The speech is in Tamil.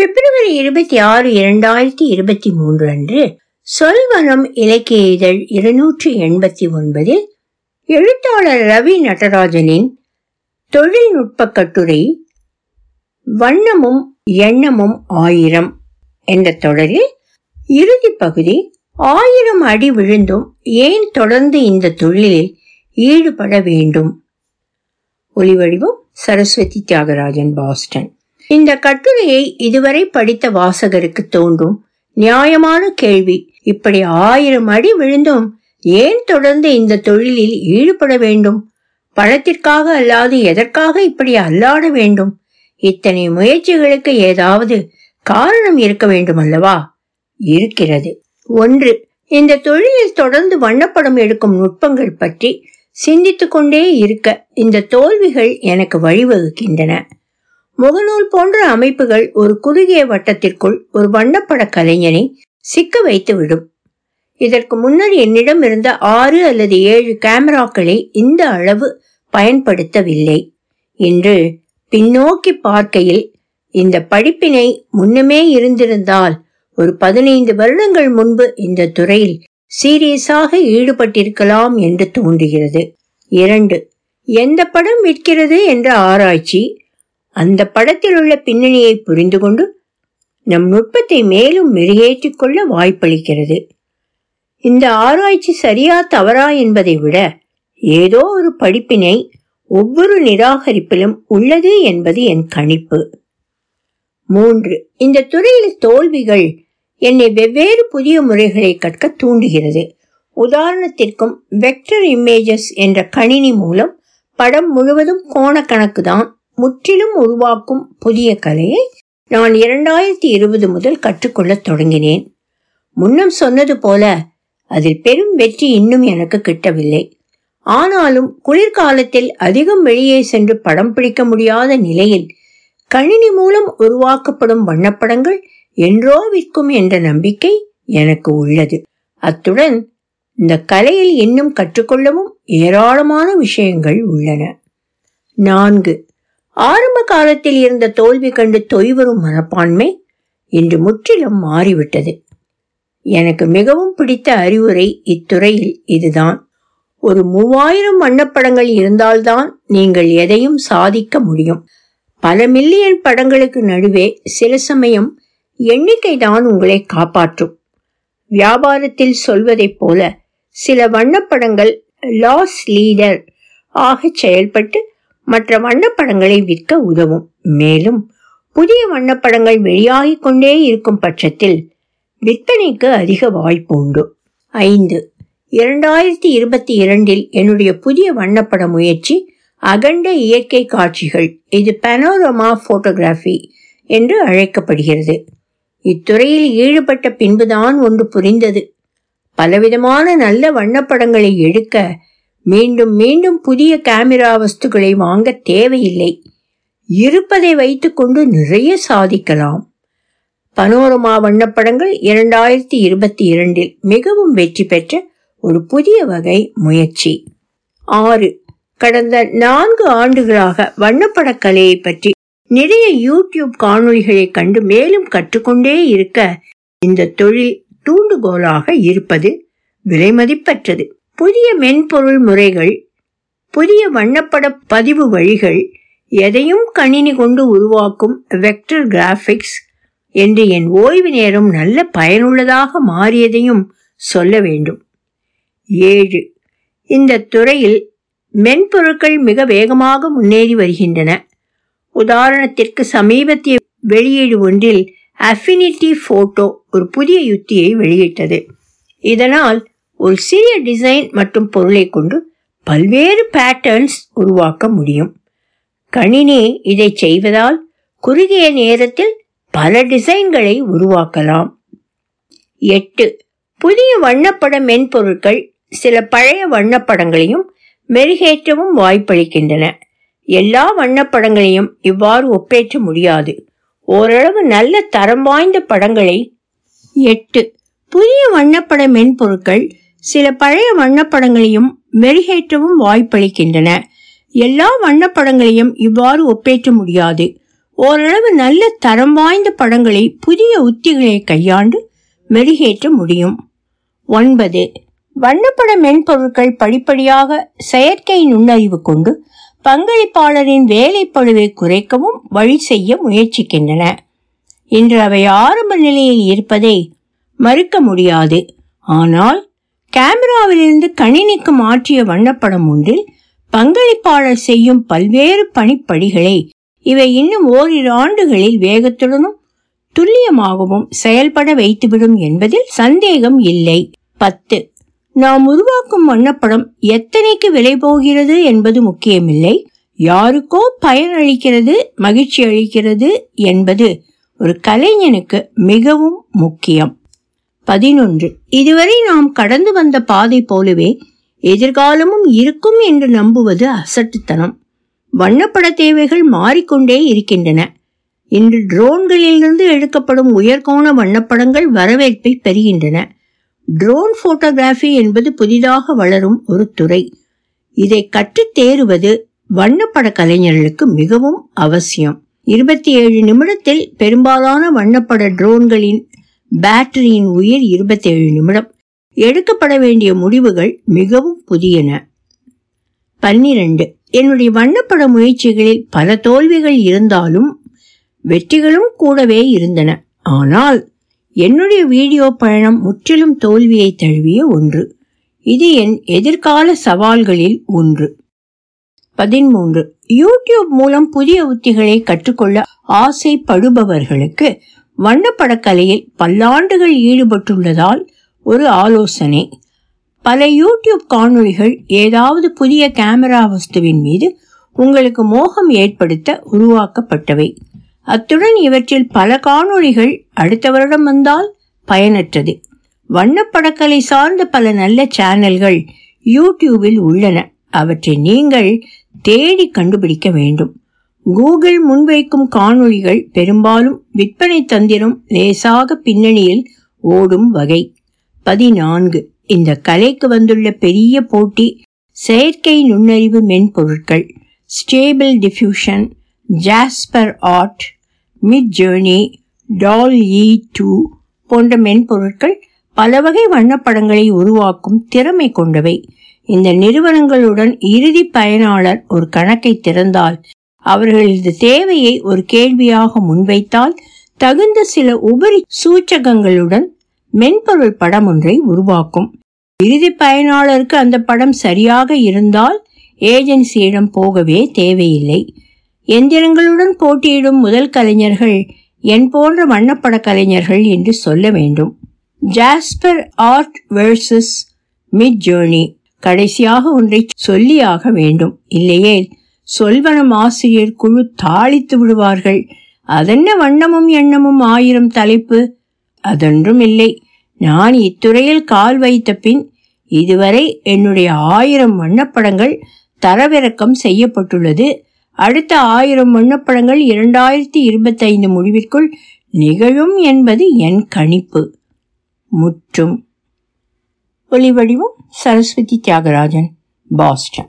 பிப்ரவரி இருபத்தி ஆறு இரண்டாயிரத்தி இருபத்தி மூன்று அன்று சொல்வனம் இலக்கிய இதழ் இருநூற்றி எண்பத்தி ஒன்பதில் எழுத்தாளர் ரவி நடராஜனின் தொழில்நுட்ப கட்டுரை வண்ணமும் எண்ணமும் ஆயிரம் என்ற தொடரில் இறுதி பகுதி ஆயிரம் அடி விழுந்தும் ஏன் தொடர்ந்து இந்த தொழிலில் ஈடுபட வேண்டும்? ஒலிவடிவம் சரஸ்வதி தியாகராஜன் பாஸ்டன். இந்த கட்டுரையை இதுவரை படித்த வாசகருக்கு தோன்றும். நியாயமான கேள்வி. இப்படி ஆயிரம் அடி விழுந்தும் ஏன் தொடர்ந்து இந்த தொழிலில் ஈடுபட வேண்டும்? பணத்திற்காக அல்லாது எதற்காக இப்படி அல்லாட வேண்டும்? இத்தனை முயற்சிகளுக்கு ஏதாவது காரணம் இருக்க வேண்டும் அல்லவா இருக்கிறது. ஒன்று இந்த தொழிலில் தொடர்ந்து வண்ணப்படம் எடுக்கும் நுட்பங்கள் பற்றி சிந்தித்துக்கொண்டே இருக்க இந்த தோல்விகள் எனக்கு வழிவகுக்கின்றன. முகநூல் போன்ற அமைப்புகள் ஒரு குறுகிய வட்டத்திற்குள் ஒரு வண்ணப்பட கலைஞனை சிக்க வைத்து விடும் இதற்கு முன்னர் என்னிடம் இருந்த ஆறு அல்லது ஏழு கேமராக்களை இந்த அளவு பயன்படுத்தவில்லை. இன்று பின்னோக்கி பார்க்கையில் இந்த படிப்பினை முன்னமே இருந்திருந்தால் ஒரு பதினைந்து வருடங்கள் முன்பு இந்த துறையில் சீரியஸாக ஈடுபட்டிருக்கலாம் என்று தோன்றுகிறது. இரண்டு எந்த படம் விற்கிறது என்ற ஆராய்ச்சி அந்த படத்தில் உள்ள பின்னணியை புரிந்து கொண்டு நம் நுட்பத்தை மேலும் மெருகேற்றிக் கொள்ள வாய்ப்பளிக்கிறது. இந்த ஆராய்ச்சி சரியா தவறா என்பதை விட ஏதோ ஒரு படிப்பினை ஒவ்வொரு நிராகரிப்பிலும் உள்ளது என்பது என் கணிப்பு. மூன்று. இந்த துறையில் தோல்விகள் என்னை வெவ்வேறு புதிய முறைகளை கற்க தூண்டுகிறது. உதாரணத்திற்கும் வெக்டர் இமேஜஸ் என்ற கணினி மூலம் படம் முழுவதும் கோணக்கணக்கு தான் முற்றிலும் உருவாக்கும் புதிய கலையை நான் இரண்டாயிரத்தி இருபது முதல் கற்றுக்கொள்ளத் தொடங்கினேன். முன்னம் சொன்னது போல அதில் பெரும் வெற்றி இன்னும் எனக்கு கிட்டவில்லை. ஆனாலும் குளிர்காலத்தில் அதிகம் வெளியே சென்று படம் பிடிக்க முடியாத நிலையில் கணினி மூலம் உருவாக்கப்படும் வண்ணப்படங்கள் என்றோ விற்கும் என்ற நம்பிக்கை எனக்கு உள்ளது. அத்துடன் இந்த கலையில் இன்னும் கற்றுக்கொள்ளவும் ஏராளமான விஷயங்கள் உள்ளன. நான்கு. ஆரம்ப காலத்தில் இருந்த தோல்வி கண்டு தொய்வரும் மனப்பான்மை இன்று முற்றிலும் மாறிவிட்டது. எனக்கு மிகவும் பிடித்த அறிவுரை இத்துறையில் இதுதான். ஒரு மூவாயிரம் வண்ணப்படங்கள் இருந்தால்தான் நீங்கள் எதையும் சாதிக்க முடியும். பல மில்லியன் படங்களுக்கு நடுவே சில சமயம் எண்ணிக்கை தான் உங்களை காப்பாற்றும். வியாபாரத்தில் சொல்வதைப் போல சில வண்ணப்படங்கள் லாஸ் லீடர் ஆக செயல்பட்டு மற்ற வண்ணப்படங்களை விற்க உதவும். மேலும் புதிய வண்ணப்படங்கள் வெளியாகிக் கொண்டே இருக்கும் பட்சத்தில் விற்பனைக்கு அதிக வாய்ப்பு உண்டு. ஐந்து. இரண்டாயிரத்தி இருபத்தி இரண்டில் என்னுடைய புதிய வண்ணப்பட முயற்சி அகண்ட இயற்கை காட்சிகள் இது பனோரமா போட்டோகிராஃபி என்று அழைக்கப்படுகிறது. இத்துறையில் ஈடுபட்ட பின்புதான் ஒன்று புரிந்தது. பலவிதமான நல்ல வண்ணப்படங்களை எடுக்க மீண்டும் மீண்டும் புதிய கேமரா வஸ்துக்களை வாங்க தேவையில்லை. இருப்பதை வைத்துக்கொண்டு நிறைய சாதிக்கலாம். பனோரமா வண்ணப்படங்கள் இரண்டாயிரத்தி இருபத்தி இரண்டில் மிகவும் வெற்றி பெற்ற ஒரு புதிய வகை முயற்சி. ஆறு. கடந்த நான்கு ஆண்டுகளாக வண்ணப்படக் கலையை பற்றி நிறைய யூடியூப் காணொளிகளை கண்டு மேலும் கற்றுக்கொண்டே இருக்க இந்த தொழில் தூண்டுகோலாக இருப்பது விலைமதிப்பற்றது. புதிய மென்பொருள் முறைகள் புதிய வண்ணப்பட பதிவு வழிகள் எதையும் கணினி கொண்டு உருவாக்கும் வெக்டர் கிராஃபிக்ஸ் என்று என் ஓய்வு நேரம் நல்ல பயனுள்ளதாக மாறியதையும் சொல்ல வேண்டும். ஏழு. இந்த துறையில் மென்பொருட்கள் மிக வேகமாக முன்னேறி வருகின்றன. உதாரணத்திற்கு சமீபத்திய வெளியீடு ஒன்றில் அஃபினிட்டி போட்டோ ஒரு புதிய யுத்தியை வெளியிட்டது. இதனால் ஒரு சிறிய டிசைன் மற்றும் பொருளை கொண்டு பல்வேறு பேட்டர்ன்ஸ் உருவாக்க முடியும். கணினி இதை செய்வதால் குறுகிய நேரத்தில் பல டிசைன்களை உருவாக்கலாம். எட்டு புதிய வண்ணப்பட மென்பொருட்கள் சில பழைய வண்ணப்படங்களையும் மெருகேற்றவும் வாய்ப்பளிக்கின்றன. எல்லா வண்ணப்படங்களையும் இவ்வாறு ஒப்பேற்ற முடியாது. ஓரளவு நல்ல தரம் வாய்ந்த படங்களை எட்டு புதிய வண்ணப்பட மென்பொருட்கள் சில பழைய வண்ணப்படங்களையும் மெருகேற்றவும் வாய்ப்பளிக்கின்றன. எல்லா வண்ணப்படங்களையும் இவ்வாறு ஒப்பேற்ற முடியாது. ஓரளவு நல்ல தரம் வாய்ந்த படங்களை புதிய உத்திகளை கையாண்டு மெருகேற்ற முடியும். ஒன்பது. வண்ணப்பட மென்பொருட்கள் படிப்படியாக செயற்கை நுண்ணறிவு கொண்டு பங்களிப்பாளரின் வேலைப்பழுவை குறைக்கவும் வழி செய்ய முயற்சிக்கின்றன. இன்று அவை ஆரம்ப நிலையில் இருப்பதை மறுக்க முடியாது. ஆனால் கேமராவிலிருந்து கணினிக்கு மாற்றிய வண்ணப்படம் ஒன்றில் பங்களிப்பாளர் செய்யும் பல்வேறு பணிப்படிகளை இவை இன்னும் ஓரிரு ஆண்டுகளில் வேகத்துடனும் துல்லியமாகவும் செயல்பட வைத்துவிடும் என்பதில் சந்தேகம் இல்லை. பத்து. நாம் உருவாக்கும் வண்ணப்படம் எத்தனைக்கு விலை போகிறது என்பது முக்கியமில்லை. யாருக்கோ பயனளிக்கிறது மகிழ்ச்சி அளிக்கிறது என்பது ஒரு கலைஞனுக்கு மிகவும் முக்கியம். பதினொன்று. இதுவரை நாம் கடந்து வந்த பாதை போலவே எதிர்காலமும் இருக்கும் என்று நம்புவது அசட்டுத்தனம். வண்ணப்பட தேவைகள் மாறிக்கொண்டே இருக்கின்றன. இன்று ட்ரோன்களிலிருந்து எடுக்கப்படும் உயர்கோண வண்ணப்படங்கள் வரவேற்பை பெறுகின்றன. ட்ரோன் போட்டோகிராஃபி என்பது புதிதாக வளரும் ஒரு துறை. இதை கற்றுத் தேறுவது வண்ணப்பட கலைஞர்களுக்கு மிகவும் அவசியம். இருபத்தி ஏழு நிமிடத்தில் பெரும்பாலான வண்ணப்பட ட்ரோன்களின் பேட்டரியின் உயிர் இருபத்தேழு நிமிடம். எடுக்கப்பட வேண்டிய முடிவுகள் மிகவும் புதியன. பன்னிரண்டு. என்னுடைய வண்ணப்பட முயற்சிகளில் பல தோல்விகள் இருந்தாலும் வெற்றிகளும் கூடவே இருந்தன. ஆனால் என்னுடைய வீடியோ பயணம் முற்றிலும் தோல்வியை தழுவிய ஒன்று. இது என் எதிர்கால சவால்களில் ஒன்று. பதிமூன்று. யூடியூப் மூலம் புதிய உத்திகளை கற்றுக்கொள்ள ஆசைப்படுபவர்களுக்கு வண்ணப்படக்கலையில் பல்லாண்டுகள் ஈடுபட்டுள்ளதால் ஒரு ஆலோசனை. பல யூடியூப் காணொளிகள் ஏதாவது புதிய கேமரா வஸ்துவின் மீது உங்களுக்கு மோகம் ஏற்படுத்த உருவாக்கப்பட்டவை. அத்துடன் இவற்றில் பல காணொளிகள் அடுத்த வருடம் வந்தால் பயனற்றது. வண்ணப்படக்கலை சார்ந்த பல நல்ல சேனல்கள் யூடியூபில் உள்ளன. அவற்றை நீங்கள் தேடி கண்டுபிடிக்க வேண்டும். கூகுள் முன்வைக்கும் காணொளிகள் பெரும்பாலும் விற்பனை தந்திரம் லேசாக பின்னணியில் ஓடும் வகை. பதினான்கு. இந்த கலைக்கு வந்துள்ள பெரிய போட்டி செயற்கை நுண்ணறிவு மென்பொருட்கள். Stable Diffusion Jasper Art Midjourney DALL E two போன்ற மென்பொருட்கள் பல வகை வண்ணப்படங்களை உருவாக்கும் திறமை கொண்டவை. இந்த நிறுவனங்களுடன் இறுதி பயனாளர் ஒரு கணக்கை திறந்தால் அவர்களது தேவையை ஒரு கேள்வியாக முன்வைத்தால் தகுந்த சில உபரி சூச்சகங்களுடன் மென்பொருள் படம் ஒன்றை உருவாக்கும். இறுதி பயனாளருக்கு அந்த படம் சரியாக இருந்தால் ஏஜென்சியிடம் போகவே தேவையில்லை. எந்திரங்களுடன் போட்டியிடும் முதல் கலைஞர்கள் என் போன்ற வண்ணப்பட கலைஞர்கள் என்று சொல்ல வேண்டும். Jasper Art versus Midjourney கடைசியாக ஒன்றை சொல்லியாக வேண்டும். இல்லையே சொல்வனம் ஆசிரியர் குழு தாளித்து விடுவார்கள். அதென்ன வண்ணமும் எண்ணமும் ஆயிரம் தலைப்பு? அதொன்றும் இல்லை. நான் இத்துறையில் கால் வைத்த பின் இதுவரை என்னுடைய ஆயிரம் வண்ணப்படங்கள் தரவிறக்கம் செய்யப்பட்டுள்ளது. அடுத்த ஆயிரம் வண்ணப்படங்கள் இரண்டாயிரத்தி இருபத்தைந்து முடிவிற்குள் நிகழும் என்பது என் கணிப்பு. முற்றும். ஒலிவடிவம் சரஸ்வதி தியாகராஜன் பாஸ்டன்.